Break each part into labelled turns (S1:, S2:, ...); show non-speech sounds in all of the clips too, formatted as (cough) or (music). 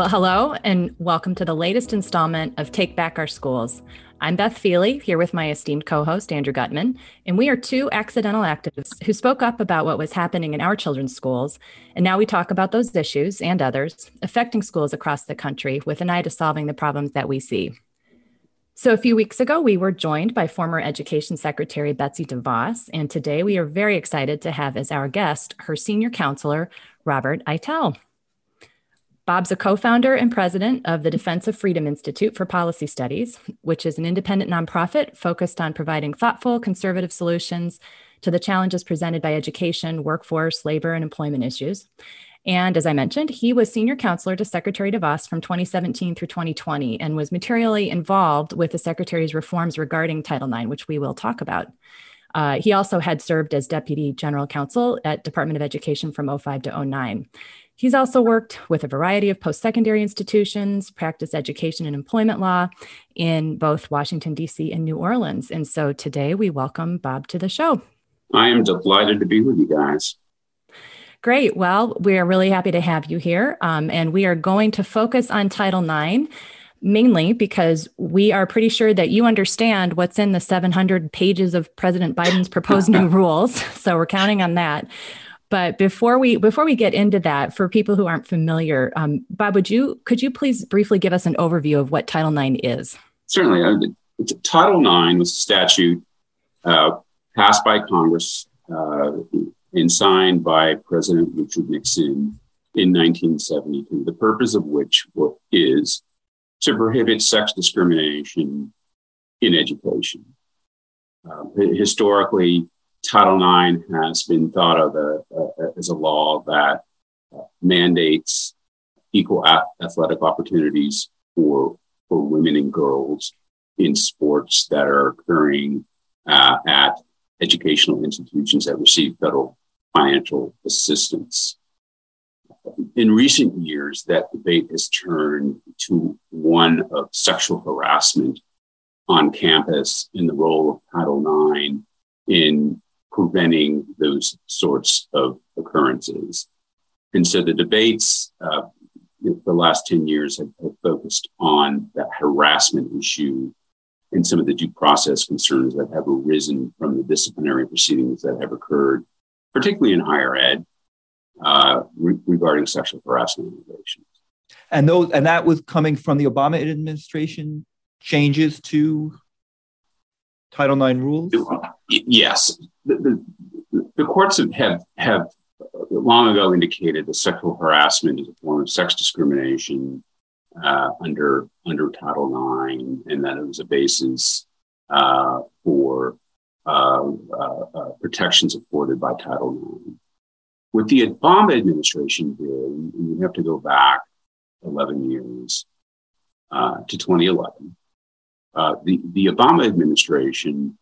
S1: Well, hello, and welcome to the latest installment of Take Back Our Schools. I'm Beth Feeley, here with my esteemed co host, Andrew Gutmann, and we are two accidental activists who spoke up about what was happening in our children's schools. And now we talk about those issues and others affecting schools across the country with an eye to solving the problems that we see. So, a few weeks ago, we were joined by former Education Secretary Betsy DeVos, and today we are very excited to have as our guest her senior counselor, Robert Eitel. Bob's a co founder and president of the Defense of Freedom Institute for Policy Studies, which is an independent nonprofit focused on providing thoughtful, conservative solutions to the challenges presented by education, workforce, labor, and employment issues. And as I mentioned, he was senior counselor to Secretary DeVos from 2017 through 2020 and was materially involved with the Secretary's reforms regarding Title IX, which we will talk about. Uh, he also had served as deputy general counsel at Department of Education from 05 to 09. He's also worked with a variety of post secondary institutions, practiced education and employment law in both Washington, D.C. and New Orleans. And so today we welcome Bob to the show.
S2: I am delighted to be with you guys.
S1: Great. Well, we are really happy to have you here. Um, and we are going to focus on Title IX mainly because we are pretty sure that you understand what's in the 700 pages of President Biden's proposed new (laughs) rules. (laughs) So we're counting on that. But before we before we get into that, for people who aren't familiar, um, Bob, would you could you please briefly give us an overview of what Title IX is?
S2: Certainly, uh, Title IX was a statute uh, passed by Congress uh, and signed by President Richard Nixon in 1972. The purpose of which is to prohibit sex discrimination in education. Uh, historically, Title IX has been thought of a, a, as a law that uh, mandates equal athletic opportunities for, for women and girls in sports that are occurring uh, at educational institutions that receive federal financial assistance. In recent years, that debate has turned to one of sexual harassment on campus in the role of Title IX in preventing those sorts of occurrences. And so the debates, uh, the last 10 years have, have, focused on that harassment issue and some of the due process concerns that have arisen from the disciplinary proceedings that have occurred, particularly in higher ed, uh, re- regarding sexual harassment allegations.
S3: And those, and that was coming from the Obama administration changes to Title IX rules?
S2: Yes. The, the, the courts have, have, have long ago indicated that sexual harassment is a form of sex discrimination uh, under under Title IX, and that it was a basis uh, for uh, uh, uh protections afforded by Title IX. With the Obama administration did, you have to go back 11 years uh, to 2011 uh, the, the Obama administration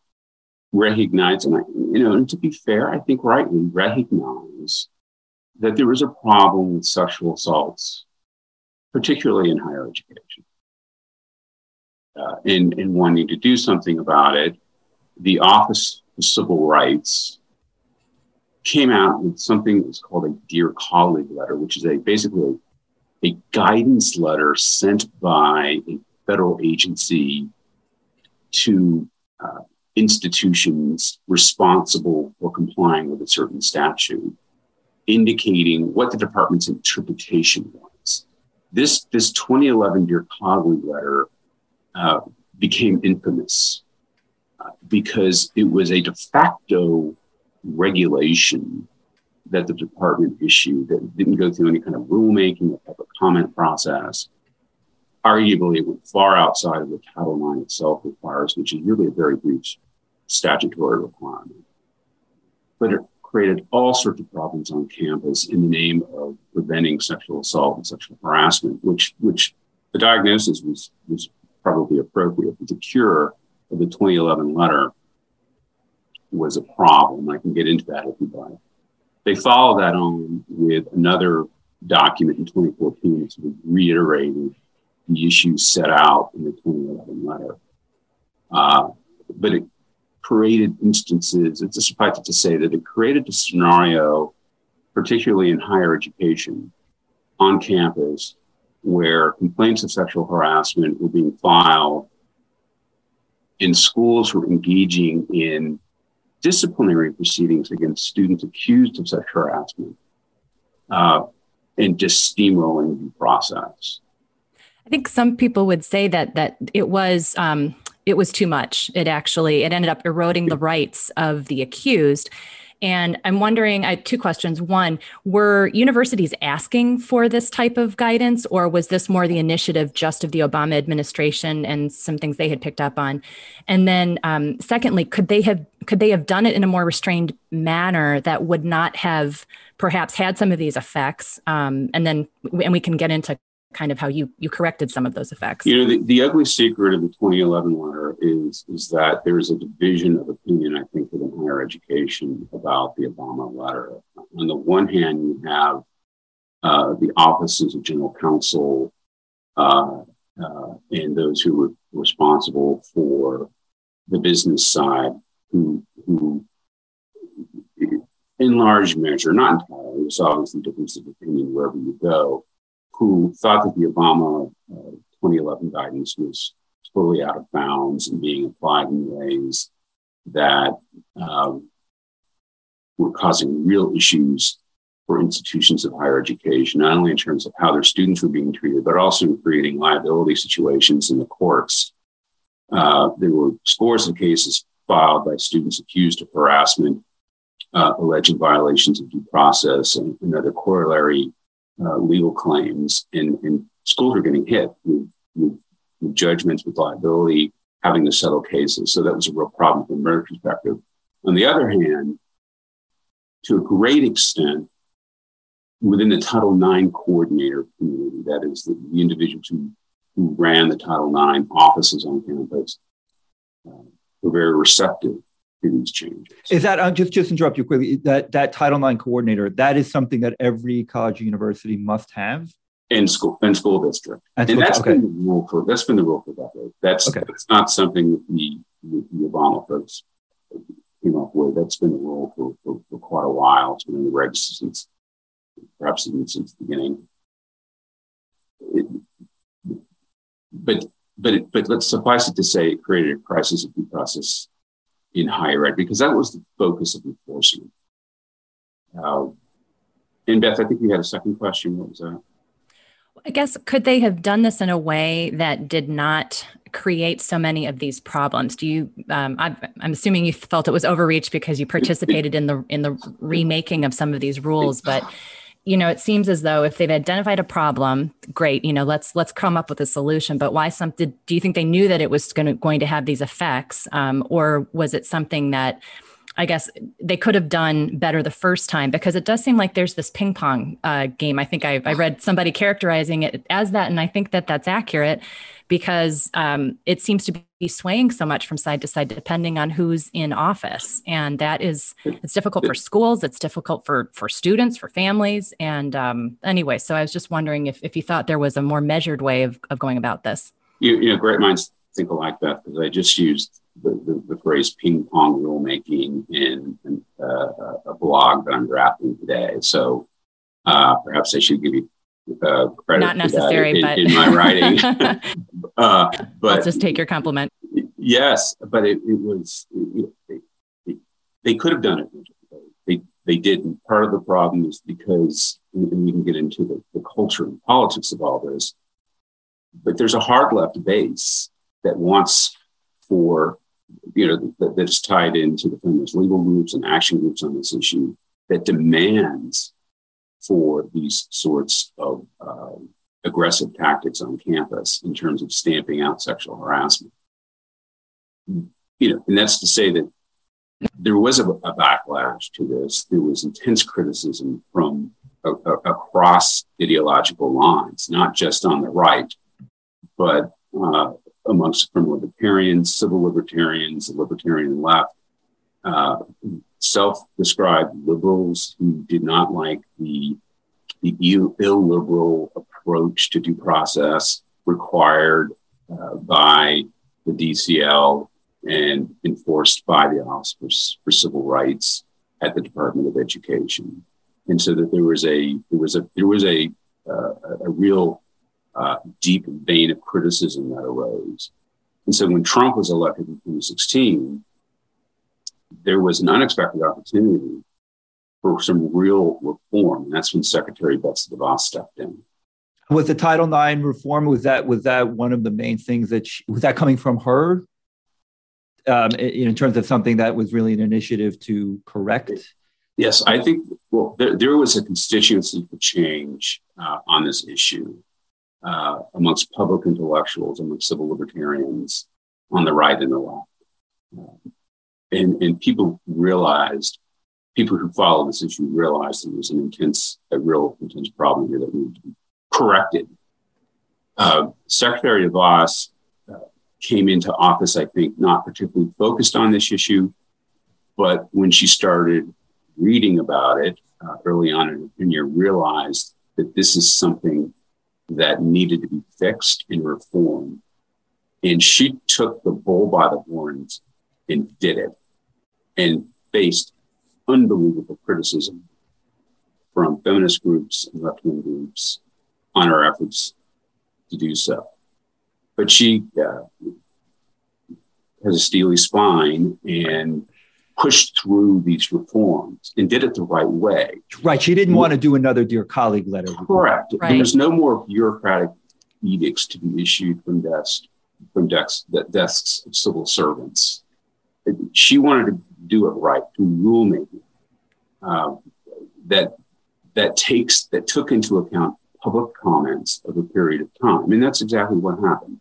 S2: recognized, and I, you know, and to be fair, I think rightly recognize that there was a problem with sexual assaults, particularly in higher education. Uh, and, and wanting to do something about it, the Office of Civil Rights came out with something that was called a Dear Colleague letter, which is a basically a, a guidance letter sent by a federal agency to uh, institutions responsible for complying with a certain statute, indicating what the department's interpretation was. This, this 2011 Dear Colleague letter uh, became infamous uh, because it was a de facto regulation that the department issued that didn't go through any kind of rulemaking or public comment process arguably it went far outside of what Title IX itself requires, which is really a very brief statutory requirement. But it created all sorts of problems on campus in the name of preventing sexual assault and sexual harassment, which, which the diagnosis was, was probably appropriate, but the cure of the 2011 letter was a problem. I can get into that if you'd like. They followed that on with another document in 2014 that sort of reiterated the issues set out in the 2011 letter. Uh, but it created instances, it's suffice it to say that it created a scenario, particularly in higher education on campus, where complaints of sexual harassment were being filed and schools were engaging in disciplinary proceedings against students accused of sexual harassment uh, and just steamrolling the process.
S1: I think some people would say that that it was um, it was too much. It actually it ended up eroding the rights of the accused. And I'm wondering, I two questions. One, were universities asking for this type of guidance, or was this more the initiative just of the Obama administration and some things they had picked up on? And then, um, secondly, could they have could they have done it in a more restrained manner that would not have perhaps had some of these effects? Um, and then, and we can get into kind of how you you corrected some of those effects.
S2: You know, the, the ugly secret of the 2011 letter is is that there is a division of opinion, I think, within higher education about the Obama letter. On the one hand, you have uh, the offices of general counsel uh, uh, and those who were responsible for the business side, who who in large measure, not entirely, there's obviously differences of opinion wherever you go, who thought that the Obama uh, 2011 guidance was totally out of bounds and being applied in ways that um, were causing real issues for institutions of higher education, not only in terms of how their students were being treated, but also in creating liability situations in the courts. Uh, there were scores of cases filed by students accused of harassment, uh, alleging violations of due process and, and other corollary uh, legal claims, and, and, schools are getting hit with, with, with, judgments, with liability, having to settle cases. So that was a real problem from a perspective. On the other hand, to a great extent, within the Title IX coordinator community, that is the, the individuals who, who ran the Title IX offices on campus, uh, were very receptive these changes.
S3: Is that uh, just just interrupt you quickly? That that Title IX coordinator that is something that every college or university must have
S2: in school in school district, and, and that's okay. been the rule for that's been the rule for decades. That's okay. that's not something that the, the, the Obama folks came up with. That's been the rule for, for, for quite a while. It's been in the regs since perhaps even since the beginning. It, but but it, but let's suffice it to say, it created a crisis of due process in higher ed because that was the focus of enforcement. Uh, and Beth, I think you had a second question. What was that?
S1: I guess could they have done this in a way that did not create so many of these problems? Do you? Um, I'm, I'm, assuming you felt it was overreach because you participated in the in the remaking of some of these rules, but (sighs) (sighs) (sighs) you know, it seems as though if they've identified a problem, great, you know, let's let's come up with a solution. But why something? Do you think they knew that it was going to going to have these effects, um, or was it something that I guess they could have done better the first time because it does seem like there's this ping pong uh, game. I think I, I, read somebody characterizing it as that, and I think that that's accurate because um, it seems to be swaying so much from side to side depending on who's in office. And that is it's difficult for schools it's difficult for for students for families. And um, anyway so i was just wondering if, if you thought there was a more measured way of, of going about this.
S2: You, you know great minds think alike that because i just used the, the, the, phrase ping pong rulemaking in, in uh, a blog that i'm drafting today so uh, perhaps i should give you uh, credit
S1: not necessary,
S2: in,
S1: but
S2: in my writing. (laughs)
S1: uh, but I'll just take your compliment.
S2: Yes, but it, it was it, it, they could have done it. They they didn't. Part of the problem is because, and we can get into the, the culture and politics of all this, but there's a hard left base that wants for you know that, that's tied into the feminist legal groups and action groups on this issue that demands for these sorts of uh, aggressive tactics on campus in terms of stamping out sexual harassment. You know, and that's to say that there was a, a backlash to this. There was intense criticism from a, a, across ideological lines, not just on the right, but uh, amongst from libertarians, civil libertarians, the libertarian left, uh, self-described liberals who did not like the the illiberal approach to due process required uh, by the DCL and enforced by the Office for, for, Civil Rights at the Department of Education, and so that there was a there was a there was a uh, a real uh, deep vein of criticism that arose. And so when Trump was elected in 2016, there was an unexpected opportunity for some real reform. And that's when Secretary Betsy DeVos stepped in.
S3: Was the Title IX reform, was that, was that one of the main things that, she, was that coming from her? Um, in, in terms of something that was really an initiative to correct?
S2: Yes, I think, well, there, there was a constituency for change uh, on this issue uh, amongst public intellectuals, amongst civil libertarians on the right and the left. Uh, and, and people realized, people who follow this issue realized there was an intense, a real intense problem here that needed to be corrected. Uh, Secretary DeVos uh, came into office, I think, not particularly focused on this issue, but when she started reading about it uh, early on in her tenure, realized that this is something that needed to be fixed and reformed. And she took the bull by the horns and did it and faced unbelievable criticism from feminist groups and left wing groups on her efforts to do so. But she uh, has a steely spine and pushed through these reforms and did it the right way.
S3: Right. She didn't want to do another dear colleague letter.
S2: Correct. Right. There's no more bureaucratic edicts to be issued from desks from desks, that desks of civil servants. She wanted to do it right through rulemaking uh, that that takes that took into account public comments of a period of time, and that's exactly what happened.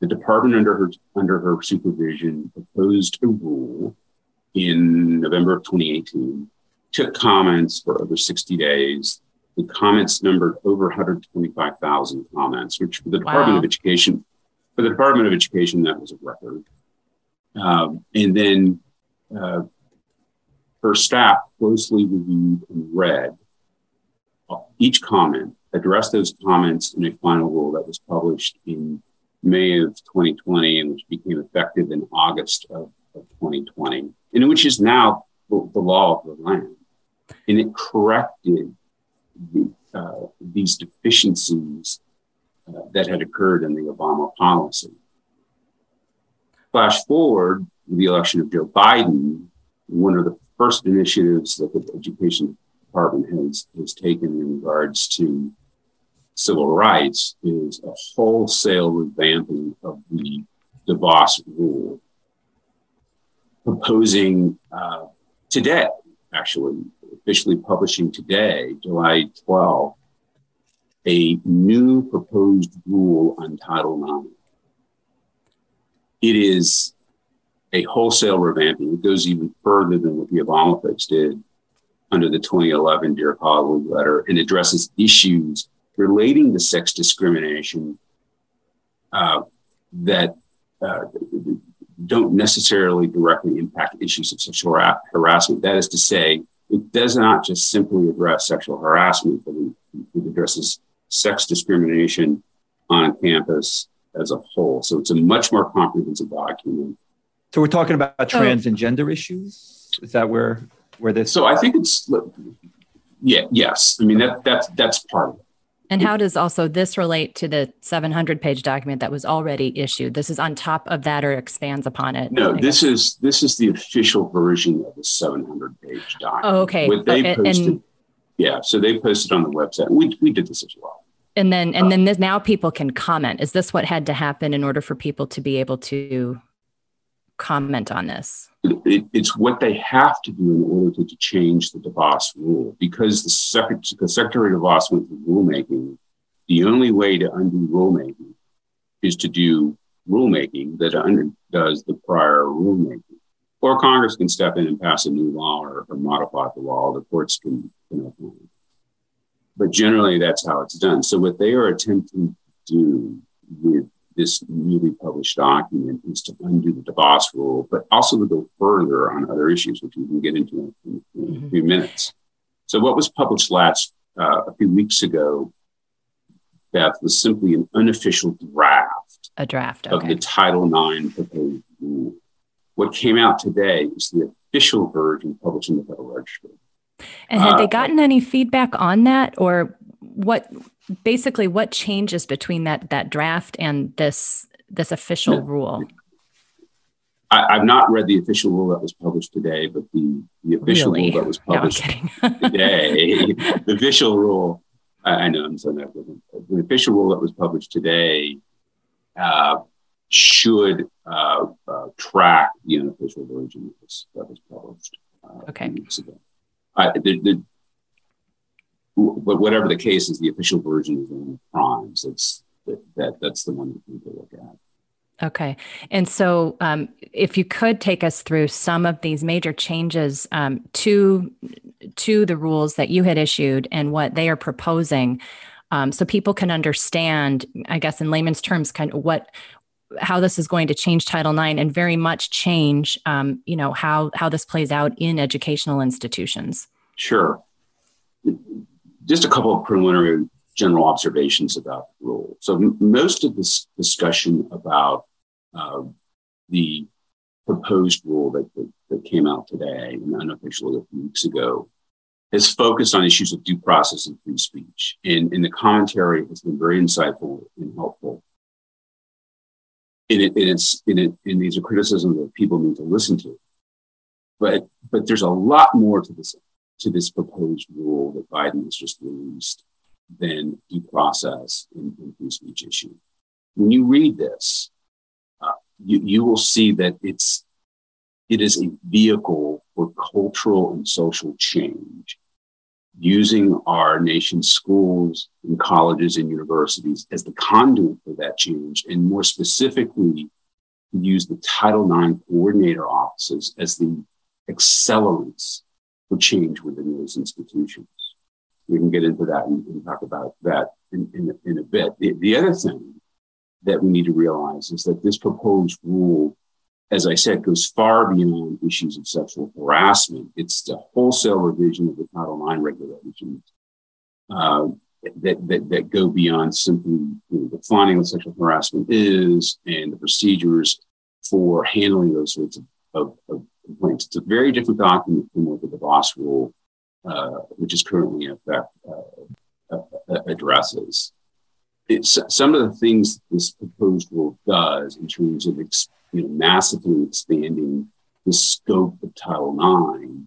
S2: The department under her under her supervision proposed a rule in November of 2018, took comments for over 60 days. The comments numbered over 125,000 comments, which for the Department wow. of Education, for the Department of Education, that was a record. Um, and then uh, her staff closely reviewed and read each comment, addressed those comments in a final rule that was published in May of 2020 and which became effective in August of, of 2020 and which is now the, law of the land. And it corrected the, uh, these deficiencies uh, that had occurred in the Obama policy. Flash forward the election of Joe Biden, one of the first initiatives that the Education Department has, has taken in regards to civil rights is a wholesale revamping of the DeVos rule proposing uh, today, actually, officially publishing today, July 12, a new proposed rule on Title IX. It is a wholesale revamping. It goes even further than what the Obama folks did under the 2011 Dear Colleague letter and addresses issues relating to sex discrimination uh, that uh, don't necessarily directly impact issues of sexual harassment. That is to say, it does not just simply address sexual harassment, but it, addresses sex discrimination on campus as a whole. So it's a much more comprehensive document.
S3: So we're talking about oh. trans and gender issues. Is that where where this?
S2: So I think it's yeah, yes. I mean that that's that's part of it.
S1: And how does also this relate to the 700 page document that was already issued? This is on top of that or expands upon it?
S2: No, this is this is the official version of the 700 page document.
S1: Oh, okay.
S2: What they posted, and, yeah, so they posted on the website. We we did this as well.
S1: And then and uh, then this, now people can comment. Is this what had to happen in order for people to be able to comment on this?
S2: It, it's what they have to do in order to, to change the DeVos rule because the, Secretary, the Secretary DeVos went through rulemaking. The only way to undo rulemaking is to do rulemaking that undoes the prior rulemaking. Or Congress can step in and pass a new law or, or modify the law. The courts can, can But generally, that's how it's done. So, what they are attempting to do with this newly published document is to undo the DeVos rule, but also to go further on other issues, which we can get into in, in mm-hmm. a few minutes. So, what was published last uh, a few weeks ago, Beth, was simply an unofficial draft,
S1: a draft okay.
S2: of the Title IX proposed rule. What came out today is the official version published in the Federal Register.
S1: And had uh, they gotten any feedback on that, or what basically what changes between that that draft and this this official rule?
S2: I, have not read the official rule that was published today, but the, the official really? rule that was published no, (laughs) today, the official rule, I, I know I'm saying that, the official rule that was published today uh, should uh, uh, track the unofficial version that was, that was published
S1: uh, okay.
S2: ago. The, the, but whatever the case is, the official version is only crimes. That's that, that that's the one that we need to look at.
S1: Okay. And so, um, if you could take us through some of these major changes um, to to the rules that you had issued and what they are proposing, um, so people can understand, I guess, in layman's terms, kind of what how this is going to change Title IX and very much change, um, you know, how how this plays out in educational institutions.
S2: Sure. Just a couple of preliminary general observations about the rule. So m- most of this discussion about uh, the proposed rule that, that, that, came out today and unofficially a few weeks ago has focused on issues of due process and free speech. And, and the commentary has been very insightful and helpful. And, it, and it's in it, and these are criticisms that people need to listen to. But but there's a lot more to this to this proposed rule that Biden has just released than due process and, and free speech issue. When you read this, uh, you, you will see that it's it is a vehicle for cultural and social change using our nation's schools and colleges and universities as the conduit for that change, and more specifically, use the Title IX coordinator offices as the accelerants for change within those institutions. We can get into that and, and talk about that in, in, in a bit. The, the other thing that we need to realize is that this proposed rule as I said, goes far beyond issues of sexual harassment. It's the wholesale revision of the Title IX regulations uh, that, that, that go beyond simply you know, defining what sexual harassment is and the procedures for handling those sorts of, of, of complaints. It's a very different document from what the DeVos rule, uh, which is currently in effect, uh, uh addresses. It's, some of the things this proposed rule does in terms of ex- you know, massively expanding the scope of Title IX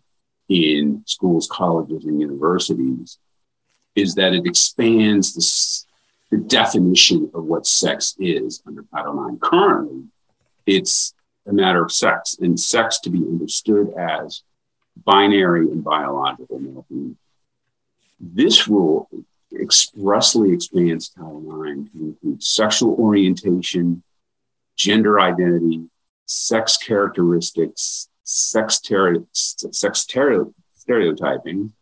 S2: in schools, colleges, and universities is that it expands the, the definition of what sex is under Title IX. Currently, it's a matter of sex, and sex to be understood as binary and biological male This rule expressly expands Title IX to include sexual orientation, gender identity, sex characteristics, sex, ter- sex ter- stereotyping,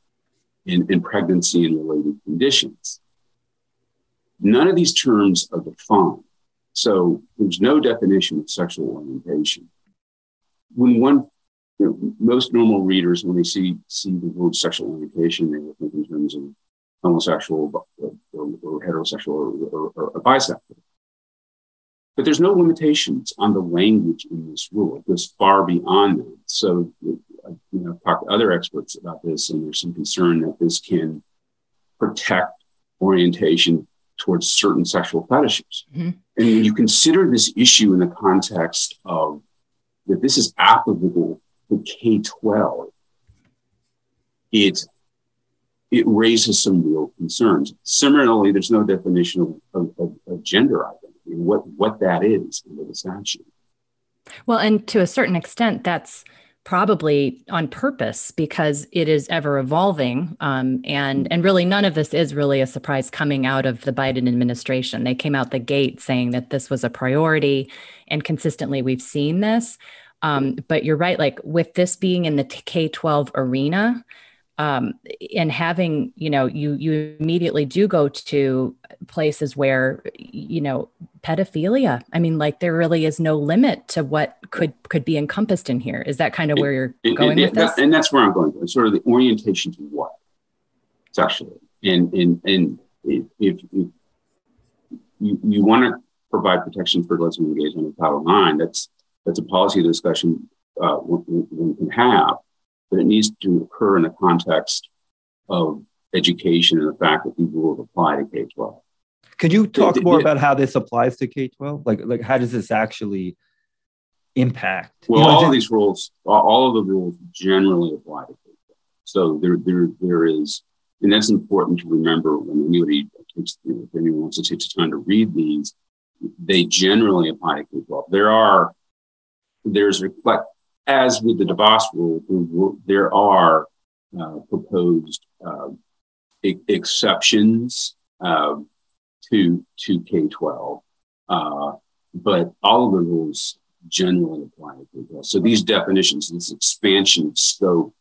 S2: in, in pregnancy and related conditions. None of these terms are defined. So there's no definition of sexual orientation. When one, you know, most normal readers, when they see, see the word sexual orientation, they will think in terms of homosexual or, or, or heterosexual or, or, bisexual. But there's no limitations on the language in this rule. It goes far beyond that. So, you know, I've talked to other experts about this, and there's some concern that this can protect orientation towards certain sexual fetishes. Mm-hmm. And when you consider this issue in the context of that this is applicable to K 12, it, it raises some real concerns. Similarly, there's no definition of, of, of gender identity what what that is under the statute.
S1: Well, and to a certain extent, that's probably on purpose because it is ever evolving um, and and really none of this is really a surprise coming out of the biden administration. They came out the gate saying that this was a priority and consistently we've seen this. Um, but you're right like with this being in the k-12 arena um, and having you know you you immediately do go to places where you know pedophilia i mean like there really is no limit to what could could be encompassed in here. Is that kind of where you're and, going
S2: and,
S1: with this?
S2: and that's where i'm going with sort of the orientation to what sexually. And and and if, if, if you, you want to provide protection for lesbian engagement in title ix that's that's a policy discussion uh, one, one can have but it needs to occur in the context of education and the fact that these rules apply to K 12.
S3: Could you talk it, more it, about how this applies to K 12? Like, like, how does this actually impact?
S2: Well, you know, all of these rules, all of the rules generally apply to K 12. So there, there, there is, and that's important to remember when anybody takes, you know, if anyone wants to take the time to read these, they generally apply to K 12. There are, there's, as with the DeVos rule, there are uh, proposed uh, exceptions uh, to to K twelve, uh, but all of the rules generally apply to K twelve. So these definitions, this expansion of scope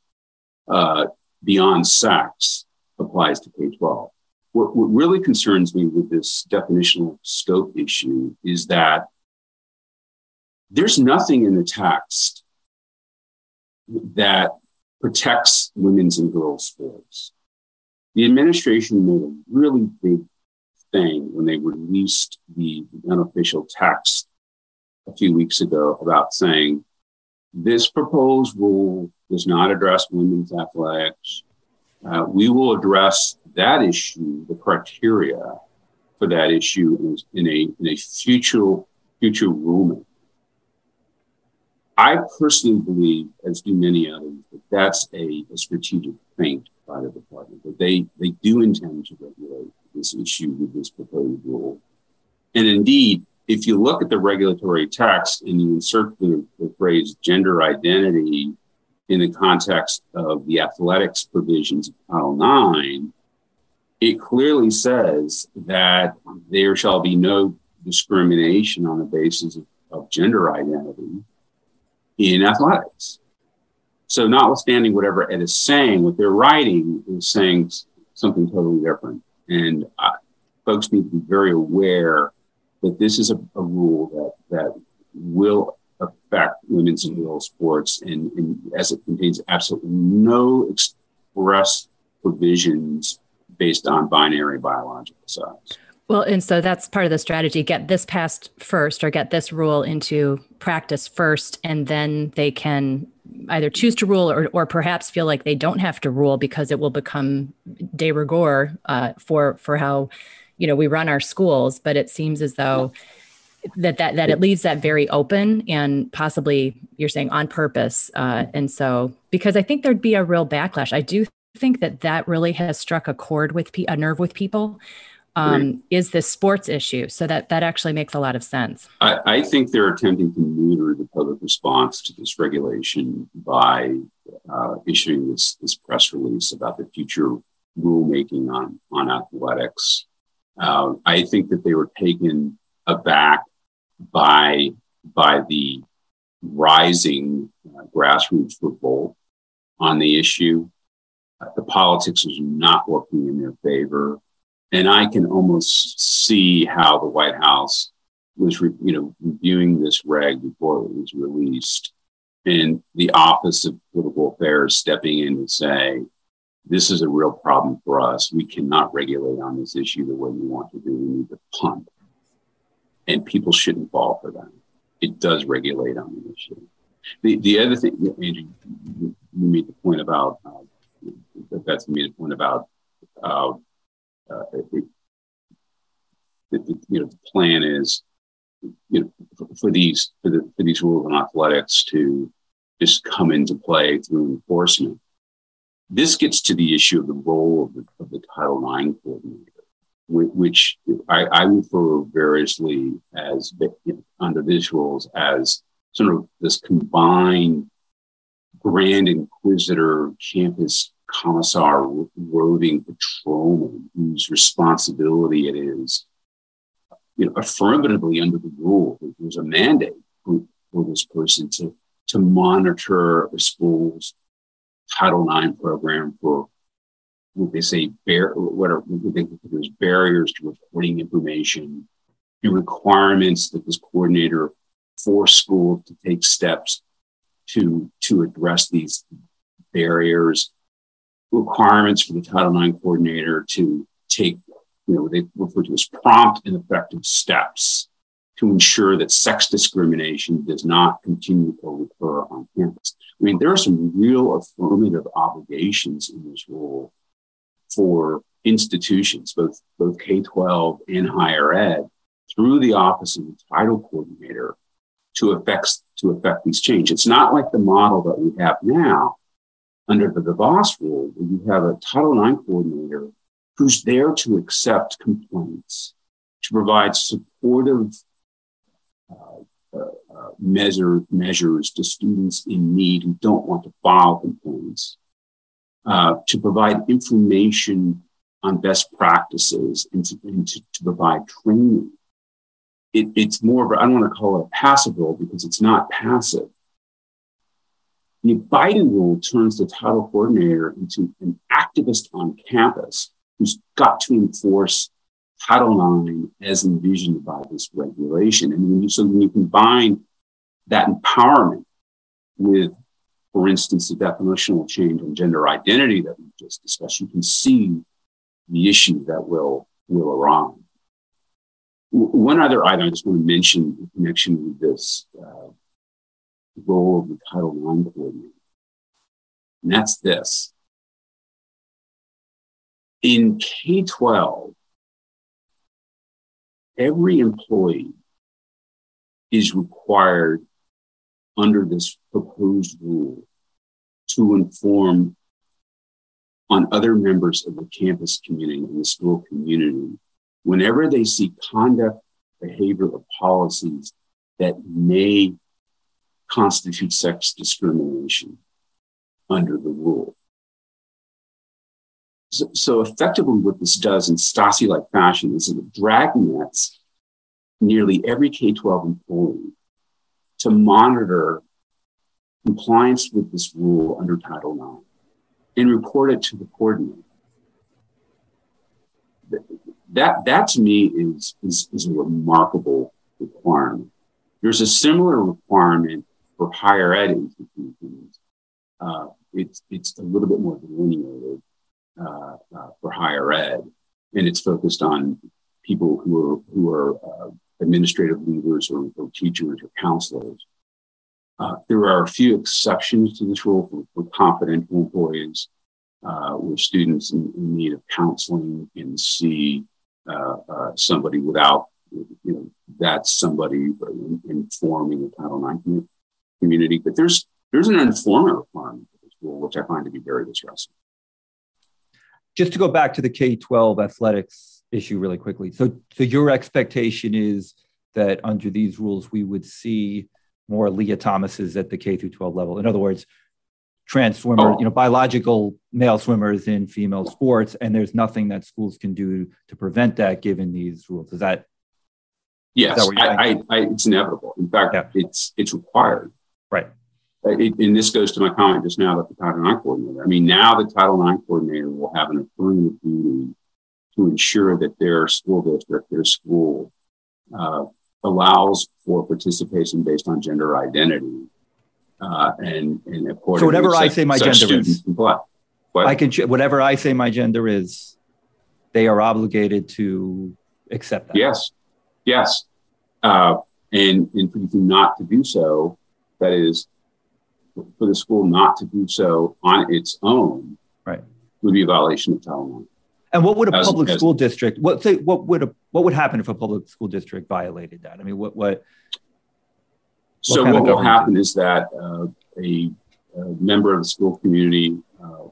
S2: uh, beyond sex, applies to K twelve. What, what really concerns me with this definitional scope issue is that there's nothing in the text that protects women's and girls sports. The administration made a really big thing when they released the, unofficial text a few weeks ago about saying this proposed rule does not address women's athletics. Uh, we will address that issue, the criteria for that issue in, in a, in a future, future rulemaking. I personally believe, as do many others, that that's a, a strategic feint by the department, that they, they do intend to regulate this issue with this proposed rule. And indeed, if you look at the regulatory text and you insert the, the phrase gender identity in the context of the athletics provisions of Title IX, it clearly says that there shall be no discrimination on the basis of, of gender identity in athletics. So, notwithstanding whatever Ed is saying, what they're writing is saying something totally different. And uh, folks need to be very aware that this is a, a rule that, that will affect women's and girls sports and, and, as it contains absolutely no express provisions based on binary biological size.
S1: Well, and so that's part of the strategy get this passed first or get this rule into practice first, and then they can either choose to rule or, or perhaps feel like they don't have to rule because it will become de rigueur uh, for for how you know we run our schools. But it seems as though that that that it leaves that very open and possibly you're saying on purpose. Uh, and so because I think there'd be a real backlash. I do think that that really has struck a chord with pe- a nerve with people um, is this sports issue. So that that actually makes a lot of sense.
S2: I, I, think they're attempting to neuter the public response to this regulation by uh, issuing this, this press release about the future rulemaking on on athletics. Uh, I think that they were taken aback by by the rising uh, grassroots revolt on the issue. Uh, the politics was not working in their favor. And I can almost see how the White House was, re, you know, reviewing this reg before it was released, and the Office of Political Affairs stepping in to say, "This is a real problem for us. We cannot regulate on this issue the way we want to do. We need to punt." And people shouldn't fall for that. It does regulate on the issue. The, the other thing, Andrew, you made the point about, uh, that's made the point about uh, uh, it, it, you know, the plan is, you know, for, for these for, the, for these rules on athletics to just come into play through enforcement. This gets to the issue of the role of the, of the Title IX coordinator, which I, I refer variously as you know, under these rules as sort of this combined grand inquisitor campus commissar roving patrolman whose responsibility it is, you know, affirmatively under the rule. There's a mandate for, for this person to, to monitor the school's Title IX program for what they say, bar- what are what they barriers to reporting information, the requirements that this coordinator force schools to take steps to to address these barriers requirements for the Title IX coordinator to take, you know, they refer to as prompt and effective steps to ensure that sex discrimination does not continue or recur on campus. I mean, there are some real affirmative obligations in this rule for institutions, both, both K 12 and higher ed, through the office of the title coordinator to affect, to affect these changes. It's not like the model that we have now under the DeVos rule, where you have a Title IX coordinator who's there to accept complaints, to provide supportive uh, uh, uh, measure, measures to students in need who don't want to file complaints, uh, to provide information on best practices and to, and to, to provide training. It, it's more of, a, I don't want to call it a passive role because it's not passive. The Biden rule turns the title coordinator into an activist on campus who's got to enforce Title IX as envisioned by this regulation. And when you, so when you combine that empowerment with, for instance, the definitional change in gender identity that we just discussed, you can see the issue that will, will arise. One other item I just want to mention in connection with this uh, role of the Title IX coordinator, and that's this. In K 12, every employee is required under this proposed rule to inform on other members of the campus community and the school community whenever they see conduct, behavior, or policies that may constitute sex discrimination under the rule. So, so effectively, what this does in Stasi like fashion is it dragnets nearly every K 12 employee to monitor compliance with this rule under Title IX and report it to the coordinator. That, that to me is, is, is a remarkable requirement. There's a similar requirement for higher ed institutions. Uh, it's, it's a little bit more delineated uh, uh, for higher ed, and it's focused on people who are who are uh, administrative leaders or, or, teachers or counselors. Uh, there are a few exceptions to this rule for, for confidential employees, uh, where students in, in, need of counseling can see somebody without, you know, that's somebody informing the Title IX community. But there's there's an informer requirement for this rule, which I find to be very distressing
S3: just to go back to the K 12 athletics issue really quickly. So, so your expectation is that under these rules, we would see more Lia Thomases at the K through 12 level. In other words, trans swimmer, oh. you know, biological male swimmers in female sports, and there's nothing that schools can do to prevent that given these rules. Is that?
S2: Yes, is that I, I, I, it's inevitable. In fact, yeah. it's it's required.
S3: Right.
S2: Uh, it, and this goes to my comment just now about the Title IX coordinator. I mean, now the Title IX coordinator will have an affirmative duty to ensure that their school district, their school, uh, allows for participation based on gender identity. Uh, and, and
S3: according so whatever I say my gender is, I can whatever I say my gender is, they are obligated to accept that.
S2: Yes, yes, uh, and and for you not to do so, that is for the school not to do so on its own
S3: right.
S2: would be a violation of Title IX.
S3: And what would a as, public as, school district what say what would a what would happen if a public school district violated that? I mean, what what?
S2: so what will happen is that uh, a, a, member of the school community uh,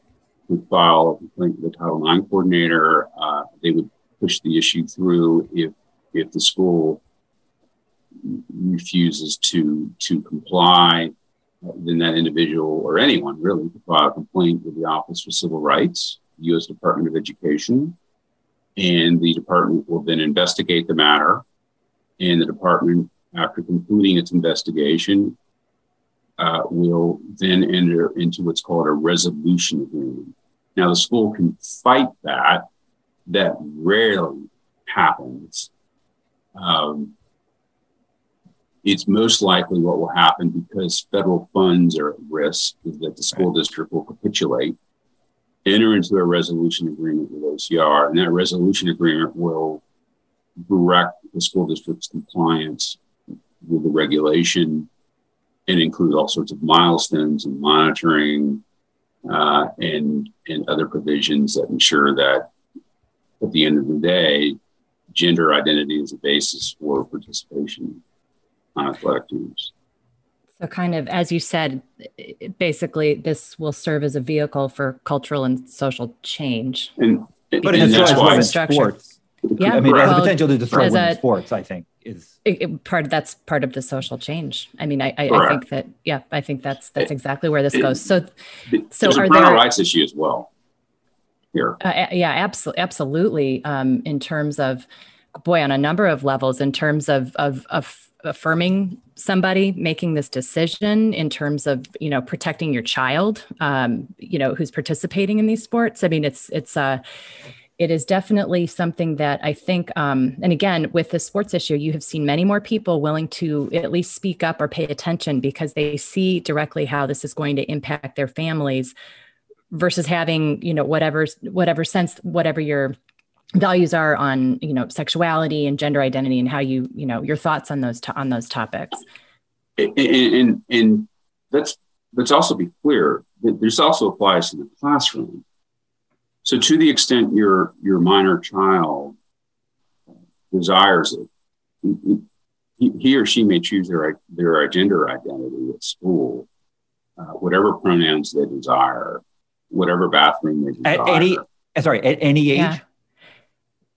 S2: would file a complaint to the Title IX coordinator. Uh, they would push the issue through if if the school refuses to to comply then that individual or anyone really could file a complaint with the Office for Civil Rights, U.S. Department of Education, and the department will then investigate the matter. And the department, after concluding its investigation, uh, will then enter into what's called a resolution agreement. Now, the school can fight that. That rarely happens. Um, it's most likely what will happen because federal funds are at risk that the school district will capitulate, enter into a resolution agreement with OCR, and that resolution agreement will direct the school district's compliance with the regulation and include all sorts of milestones and monitoring uh, and and other provisions that ensure that at the end of the day, gender identity is a basis for participation on athletic teams.
S1: So, kind of, as you said, basically, this will serve as a vehicle for cultural and social change.
S2: And,
S3: but and that's why sports.
S1: Yeah,
S3: I mean, well, has the potential to destroy women's sports. I think is
S1: it, it, part. That's part of the social change. I mean, I, I, I think that. Yeah, I think that's that's exactly where this it, goes. So,
S2: so are a there rights issue as well here?
S1: Uh, yeah, absolutely, absolutely. Um, in terms of, boy, on a number of levels, in terms of of of affirming somebody making this decision in terms of you know protecting your child um, you know who's participating in these sports. I mean it's it's uh it is definitely something that I think, um, and again, with the sports issue, you have seen many more people willing to at least speak up or pay attention because they see directly how this is going to impact their families versus having, you know, whatever, whatever sense, whatever your values are on you know sexuality and gender identity and how you you know your thoughts on those to- on those topics.
S2: And, and and let's let's also be clear that this also applies to the classroom. So to the extent your your minor child desires it he, he or she may choose their their gender identity at school uh, whatever pronouns they desire whatever bathroom they desire
S3: at any sorry at any age? yeah.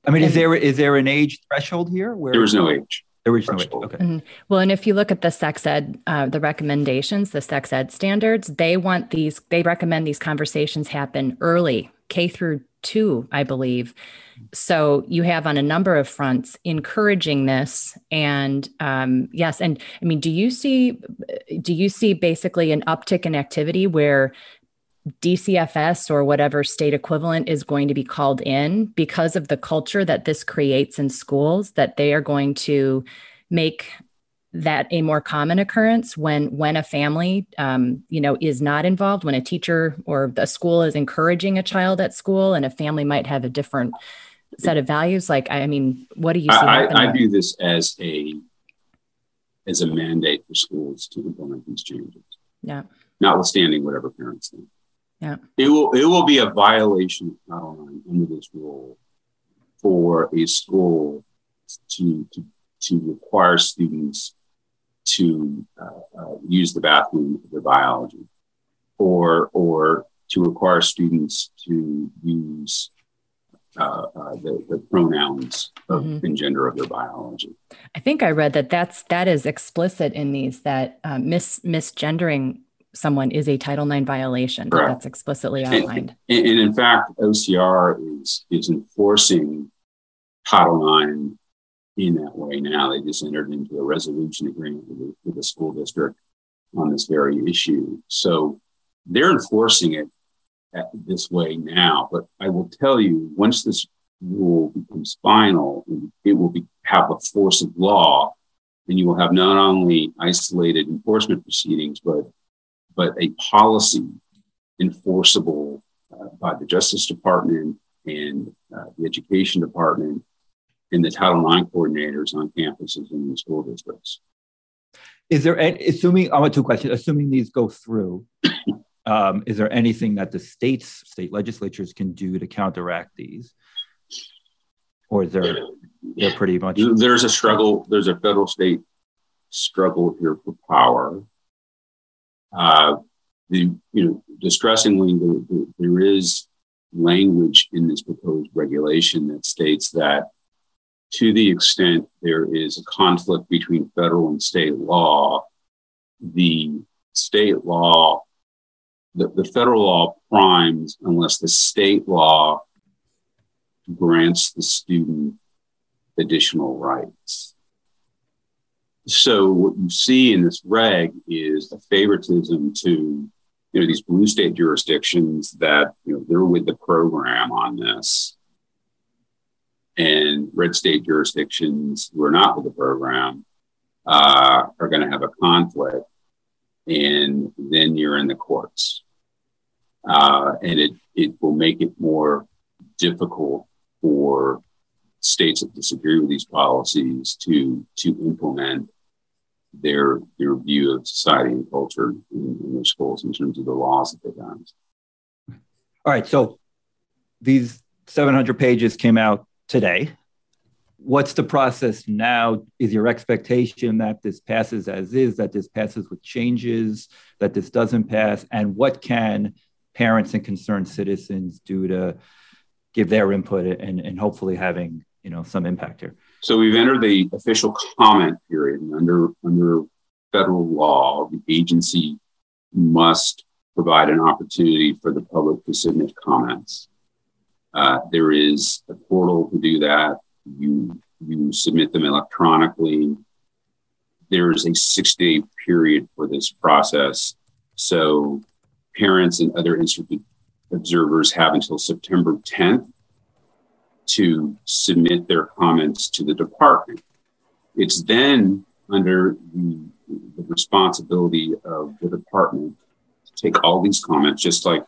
S3: I mean, is there is there an age threshold here?
S2: Where there is no age.
S3: There is no age. Okay. Mm-hmm.
S1: Well, and if you look at the sex ed, uh, the recommendations, the sex ed standards, they want these. They recommend these conversations happen early, K through two, I believe. So you have on a number of fronts encouraging this, and um, yes, and I mean, do you see do you see basically an uptick in activity where DCFS or whatever state equivalent is going to be called in because of the culture that this creates in schools that they are going to make that a more common occurrence when when a family um, you know is not involved when a teacher or a school is encouraging a child at school and a family might have a different set of values. Like i mean what do you see
S2: I, I, view this as a as a mandate for schools to implement these changes.
S1: Yeah.
S2: Notwithstanding whatever parents think
S1: yeah.
S2: It will it will be a violation of IX under this rule for a school to to, to require students to uh, uh, use the bathroom for their biology, or or to require students to use uh, uh, the, the, pronouns of mm-hmm. and gender of their biology.
S1: I think I read that that's that is explicit in these that uh, mis misgendering someone is a Title IX violation. Correct. That's explicitly outlined.
S2: And, and, in fact, OCR is is enforcing Title IX in that way now. They just entered into a resolution agreement with the, with the school district on this very issue. So they're enforcing it this way now. But I will tell you, once this rule becomes final, it will be, have the force of law, and you will have not only isolated enforcement proceedings, but but a policy enforceable uh, by the Justice Department and uh, the Education Department and the Title IX coordinators on campuses and in school districts.
S3: Is there, any, assuming, I want two questions, assuming these go through, (clears throat) um, is there anything that the states, state legislatures can do to counteract these? Or is there, they're pretty much.
S2: There's a struggle, there's a federal state struggle here for power. Uh, the, you know, distressingly, the, the, there is language in this proposed regulation that states that to the extent there is a conflict between federal and state law, the state law, the, the federal law primes unless the state law grants the student additional rights. So what you see in this reg is a favoritism to you know these blue state jurisdictions that you know they're with the program on this, and red state jurisdictions who are not with the program uh, are going to have a conflict, and then you're in the courts, uh, and it it will make it more difficult for states that disagree with these policies to to implement their their view of society and culture in, in their schools in terms of the laws that they pass.
S3: All right. So these 700 pages came out today. What's the process now? Is your expectation that this passes as is, that this passes with changes, that this doesn't pass? And what can parents and concerned citizens do to give their input and, and hopefully having you know some impact here?
S2: So we've entered the official comment period, and under under federal law, the agency must provide an opportunity for the public to submit comments. Uh, there is a portal to do that. You you submit them electronically. There is a six day period for this process. So parents and other institute observers have until September 10th to submit their comments to the department. It's then under the, the responsibility of the department to take all these comments, just like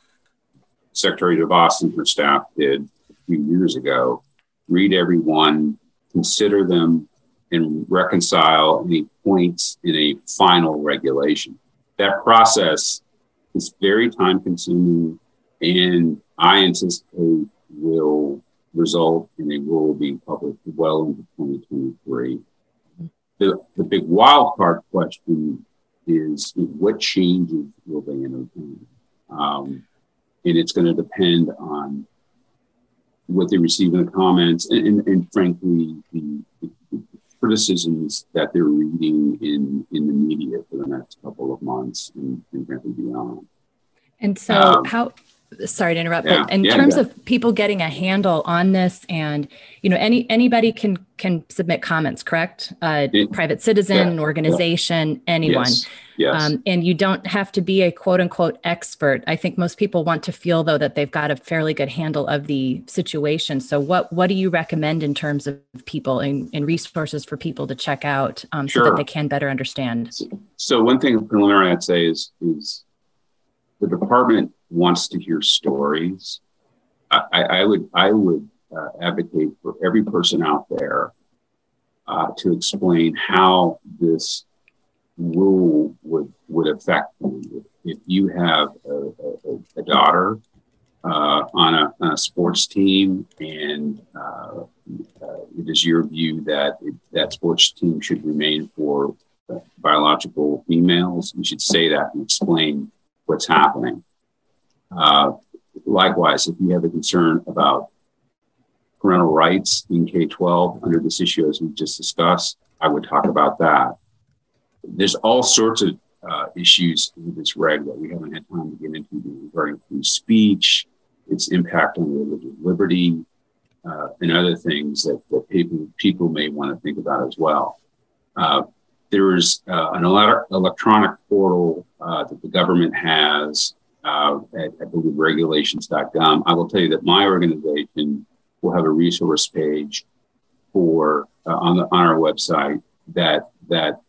S2: Secretary DeVos and her staff did a few years ago, read every one, consider them, and reconcile any points in a final regulation. That process is very time consuming and I anticipate will result in a rule being published well into 2023. The, the big wild card question is what changes will they entertain? Um, and it's going to depend on what they receive in the comments and, and, and frankly, the, the, criticisms that they're reading in, in the media for the next couple of months and, and frankly beyond.
S1: And so, um, how sorry to interrupt yeah, but in yeah, terms yeah. of people getting a handle on this and you know any anybody can can submit comments correct uh, private citizen organization anyone
S2: yes, yes. Um,
S1: and you don't have to be a quote unquote expert i think most people want to feel though that they've got a fairly good handle of the situation so what what do you recommend in terms of people and, and resources for people to check out um, sure. so that they can better understand
S2: so, so one thing preliminary i'd say is is the department wants to hear stories. I, I would I would uh, advocate for every person out there uh, to explain how this rule would would affect you. If you have a, a, a daughter uh, on, a, on, a, sports team and uh, uh, it is your view that it, that sports team should remain for biological females, you should say that and explain what's happening. Uh, likewise, if you have a concern about parental rights in K 12 under this issue, as we just discussed, I would talk about that. There's all sorts of uh, issues in this reg that we haven't had time to get into regarding free speech, its impact on religious liberty, uh, and other things that, that people, people may want to think about as well. Uh, there's uh, an electronic portal uh, that the government has uh, at, I believe, regulations.gov. I will tell you that my organization will have a resource page for uh, on the on our website that that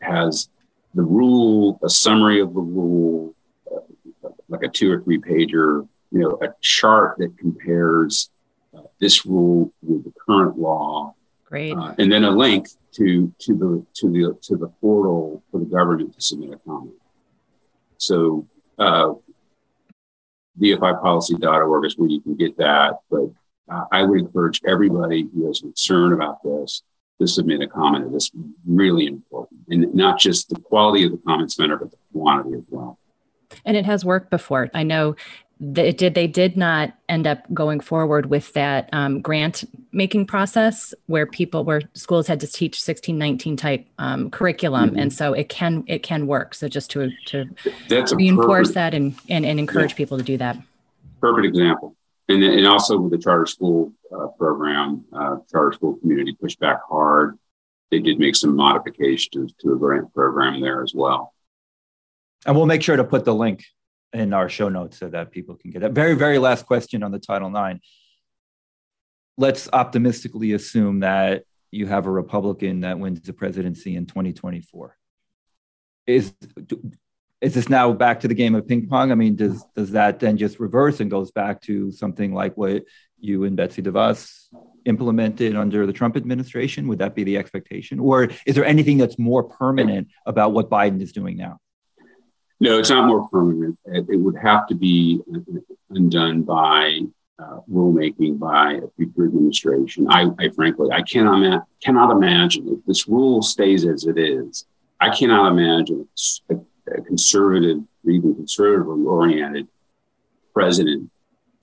S2: has the rule, a summary of the rule, uh, like a two or three pager, you know, a chart that compares uh, this rule with the current law.
S1: Great. Uh,
S2: and then a link to to the to the to the portal for the government to submit a comment. So uh, DFIpolicy.org is where you can get that. But uh, I would encourage everybody who has concern about this to submit a comment. It's really important, and not just the quality of the comments matter, but the quantity as well.
S1: And it has worked before. I know they did they did not end up going forward with that um, grant making process where people where schools had to teach 1619 type um, curriculum. Mm-hmm. and so it can it can work. So just to to That's reinforce perfect, that and, and and encourage yeah. people to do that.
S2: Perfect example. And, and also with the charter school uh, program uh, charter school community pushed back hard. They did make some modifications to the grant program there as well.
S3: And we'll make sure to put the link in our show notes so that people can get that. Very, very last question on the Title IX. Let's optimistically assume that you have a Republican that wins the presidency in 2024. Is is this now back to the game of ping pong? I mean, does does that then just reverse and goes back to something like what you and Betsy DeVos implemented under the Trump administration? Would that be the expectation, or is there anything that's more permanent about what Biden is doing now?
S2: No, it's not more permanent. It, it would have to be undone by uh, rulemaking by a future administration. I, I, frankly, I cannot cannot imagine if this rule stays as it is. I cannot imagine a, a conservative, even conservatively oriented president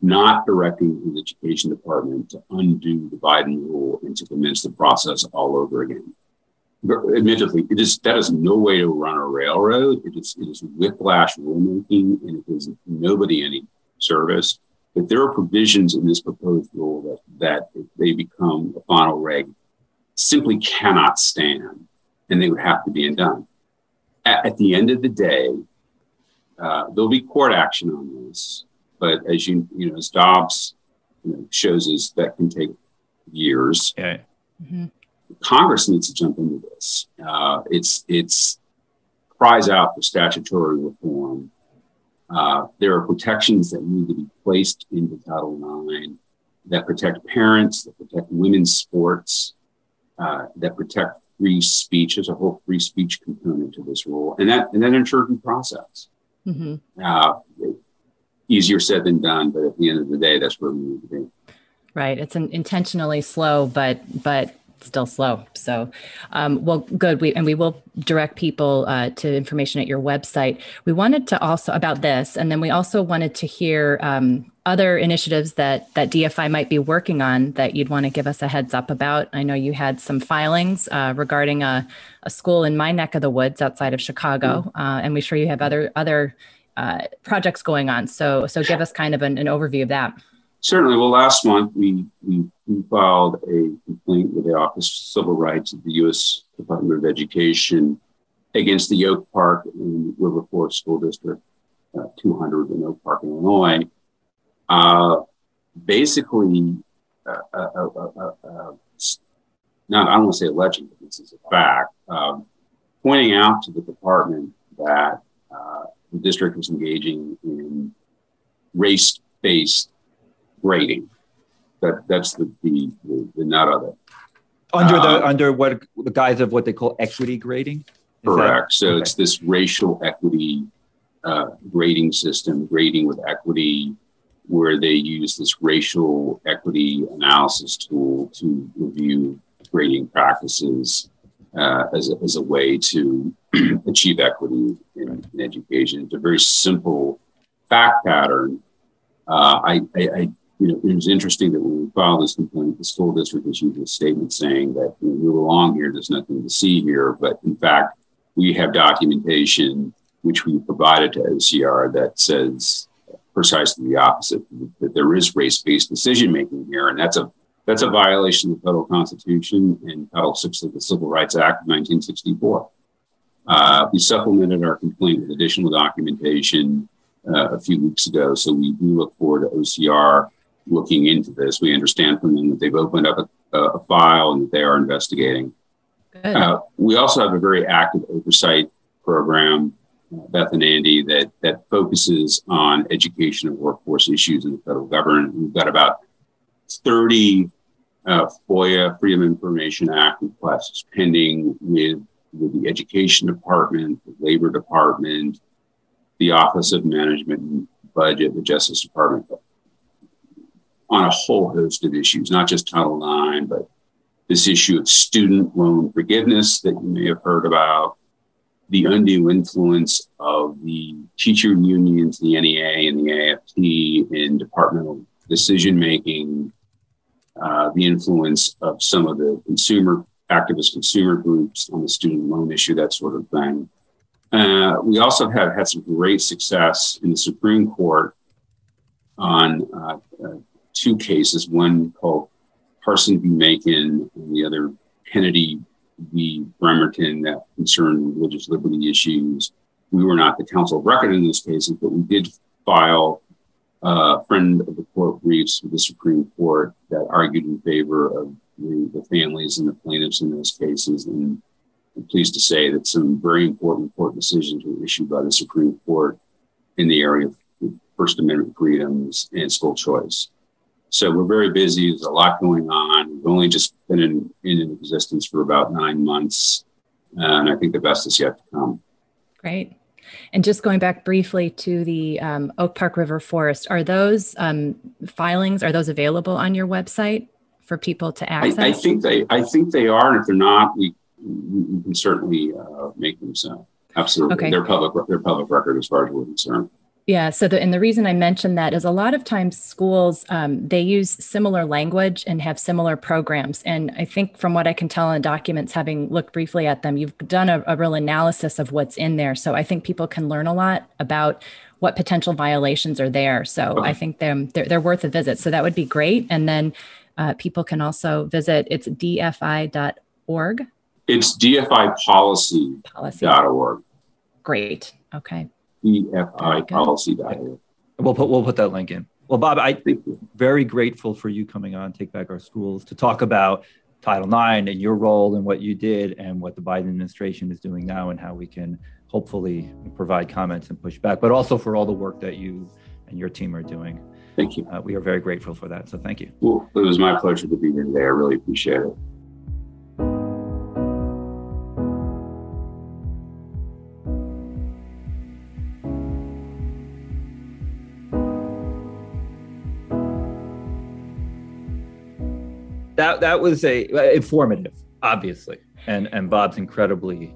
S2: not directing his education department to undo the Biden rule and to commence the process all over again. But admittedly, it is that is no way to run a railroad. It is it is whiplash rulemaking, and it does nobody any service. But there are provisions in this proposed rule that that if they become a final reg, simply cannot stand, and they would have to be undone. At, at the end of the day, uh, there'll be court action on this. But as you you know, as Dobbs you know, shows us, that can take years.
S3: Yeah. Mm-hmm.
S2: Congress needs to jump into this. Uh, it's it's cries out for statutory reform. Uh, there are protections that need to be placed into Title IX that protect parents, that protect women's sports, uh, that protect free speech. There's a whole free speech component to this rule, and that and then ensure due process. Mm-hmm. Uh, easier said than done, but at the end of the day, that's where we need to be.
S1: Right. It's an intentionally slow, but but still slow. So, um, well, good. We and we will direct people uh, to information at your website. We wanted to also about this, and then we also wanted to hear um, other initiatives that that DFI might be working on that you'd want to give us a heads up about. I know you had some filings uh, regarding a, a school in my neck of the woods outside of Chicago, mm-hmm. uh, and we're sure you have other other uh, projects going on. So, so give us kind of an, an, overview of that.
S2: Certainly. Well, last month we, we, we filed a complaint with the Office of Civil Rights of the U.S. Department of Education against the Oak Park and River Forest School District, uh, 200 in Oak Park, Illinois. Uh, basically, uh, uh, uh, not I don't want to say alleging, but this is a fact, um, pointing out to the department that the district was engaging in race-based grading. That that's the the, the, the nut of it.
S3: Under the um, under what the guise of what they call equity grading. Is
S2: correct. That, so okay. it's this racial equity uh, grading system, grading with equity, where they use this racial equity analysis tool to review grading practices uh, as, a, as a way to (clears throat) achieve equity in, in, education. It's a very simple fact pattern. Uh, I, I, I, you know, it was interesting that when we filed this complaint, the school district issued a statement saying that you know, we belong here. There's nothing to see here. But in fact, we have documentation which we provided to OCR that says precisely the opposite that there is race-based decision making here, and that's a that's a violation of the federal constitution and Title VI of the Civil Rights Act of 1964. Uh, we supplemented our complaint with additional documentation uh, a few weeks ago. So we, do look forward to OCR looking into this. We understand from them that they've opened up a, a file and that they are investigating. Uh, we also have a very active oversight program, uh, Beth and Andy, that, that focuses on education and workforce issues in the federal government. We've got about 30 uh, FOIA, Freedom of Information Act requests pending with with the Education Department, the Labor Department, the Office of Management and Budget, the Justice Department, on a whole host of issues, not just Title IX, but this issue of student loan forgiveness that you may have heard about, the undue influence of the teacher unions, the NEA and the AFT in departmental decision making, uh, the influence of some of the consumer activist consumer groups on the student loan issue, that sort of thing. Uh, we also have had some great success in the Supreme Court on uh, uh, two cases, one called Carson v. Makin and the other Kennedy v. Bremerton that concerned religious liberty issues. We were not the counsel of record in those cases, but we did file uh, friend of the court briefs with the Supreme Court that argued in favor of the, the families and the plaintiffs in those cases. And I'm pleased to say that some very important court decisions were issued by the Supreme Court in the area of First Amendment freedoms and school choice. So we're very busy. There's a lot going on. We've only just been in, in existence for about nine months. And I think the best is yet to come.
S1: Great. And just going back briefly to the um, Oak Park River Forest, are those um, filings are those available on your website for people to access?
S2: I, I, think they I think they are, and if they're not, we we can certainly uh, make them so. Absolutely, okay. they're public they're public record as far as we're concerned.
S1: Yeah. So, the, and the reason I mentioned that is a lot of times schools um, they use similar language and have similar programs. And I think from what I can tell in documents, having looked briefly at them, you've done a, a real analysis of what's in there. So I think people can learn a lot about what potential violations are there. So. I think they're, they're, they're worth a visit. So that would be great. And then uh, people can also visit. It's dfi.org.
S2: It's dfipolicy.org. Policy.
S1: Great. Okay
S2: dfipolicy.org.
S3: We'll put we'll put that link in. Well, Bob, I'm very grateful for you coming on Take Back Our Schools to talk about Title IX and your role and what you did and what the Biden administration is doing now and how we can hopefully provide comments and push back, but also for all the work that you and your team are doing.
S2: Thank you.
S3: Uh, we are very grateful for that. So thank you.
S2: Well, it was my pleasure to be here today. I really appreciate it.
S3: That was a uh, informative, obviously, and and Bob's incredibly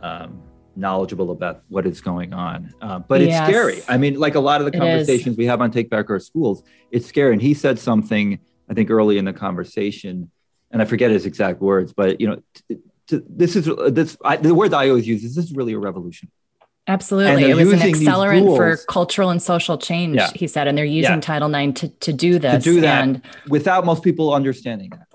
S3: um, knowledgeable about what is going on. Uh, but it's yes. scary. I mean, like a lot of the conversations we have on Take Back Our Schools, it's scary. And he said something, I think, early in the conversation, and I forget his exact words, but you know, t- t- this is this I, the word I always use is this is really a revolution.
S1: Absolutely. It was an accelerant for cultural and social change, yeah. he said. And they're using yeah. Title IX to, to do this.
S3: To do that and, without most people understanding that.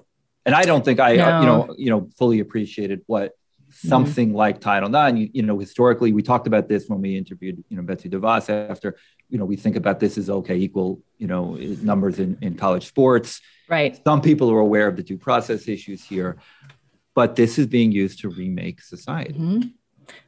S3: And I don't think I, no. uh, you know, you know, fully appreciated what mm-hmm. something mm-hmm. like Title IX, you, you, know, historically, we talked about this when we interviewed, you know, Betsy DeVos after, you know, we think about this as okay, equal, you know, numbers in, in college sports.
S1: Right.
S3: Some people are aware of the due process issues here, but this is being used to remake society.
S1: Mm-hmm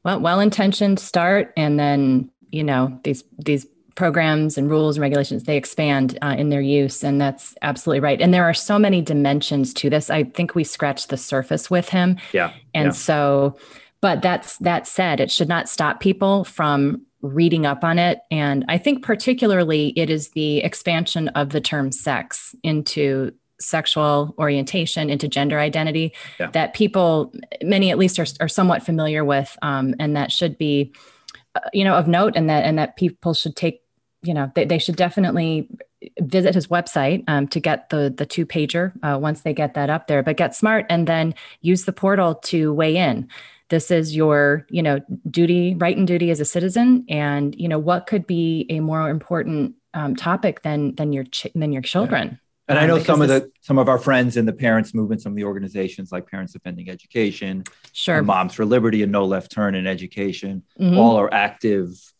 S1: well well-intentioned start and then you know these these programs and rules and regulations they expand uh, in their use and that's absolutely right and there are so many dimensions to this i think we scratched the surface with him
S3: yeah
S1: and
S3: yeah.
S1: so but that's that said it should not stop people from reading up on it and i think particularly it is the expansion of the term sex into sexual orientation into gender identity yeah. that people many at least are, are somewhat familiar with um, and that should be uh, you know of note and that and that people should take you know they, they should definitely visit his website um, to get the the two pager uh, once they get that up there. But get smart and then use the portal to weigh in. This is your you know duty right and duty as a citizen. And you know what could be a more important um, topic than than your ch- than your children?
S3: And I know some of the some of our friends in the parents movement, some of the organizations like Parents Defending Education,
S1: sure,
S3: Moms for Liberty, and No Left Turn in Education, mm-hmm. all are active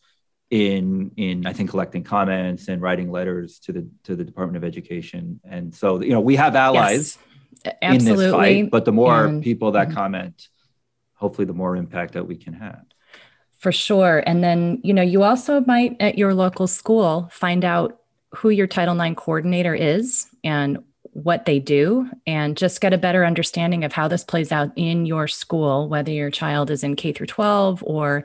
S3: in in I think collecting comments and writing letters to the to the Department of Education. And so you know we have allies
S1: yes, in this fight,
S3: but the more and, people that mm-hmm. comment, hopefully the more impact that we can have.
S1: For sure. And then, you know, you also might at your local school find out who your Title IX coordinator is and what they do and just get a better understanding of how this plays out in your school whether your child is in k through 12 or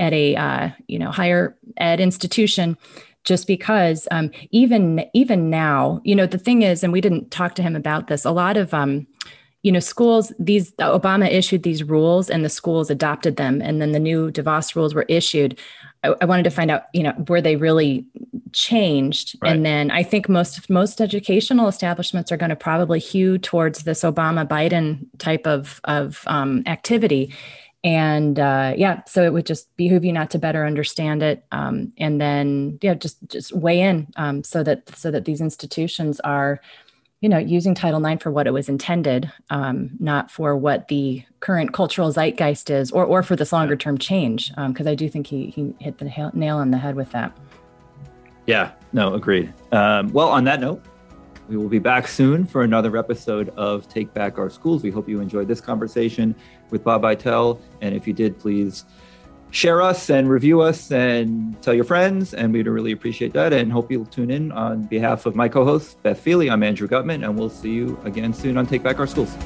S1: at a uh, you know higher ed institution just because um, even even now you know the thing is and we didn't talk to him about this a lot of um, you know schools these obama issued these rules and the schools adopted them and then the new devos rules were issued. I, I wanted to find out you know were they really changed? Right. and then i think most most educational establishments are going to probably hew towards this obama biden type of of um, activity and uh, yeah so it would just behoove you not to better understand it um, and then yeah just just weigh in um, so that so that these institutions are you know using title ix for what it was intended um, not for what the current cultural zeitgeist is or or for this longer term change because um, i do think he he hit the nail on the head with that
S3: yeah, no, agreed. Um, well, on that note, we will be back soon for another episode of Take Back Our Schools. We hope you enjoyed this conversation with Bob Eitel. And if you did, please share us and review us and tell your friends. And we'd really appreciate that and hope you'll tune in. On behalf of my co host, Beth Feeley, I'm Andrew Gutmann, and we'll see you again soon on Take Back Our Schools.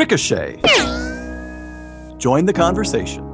S4: Ricochet. Join the conversation.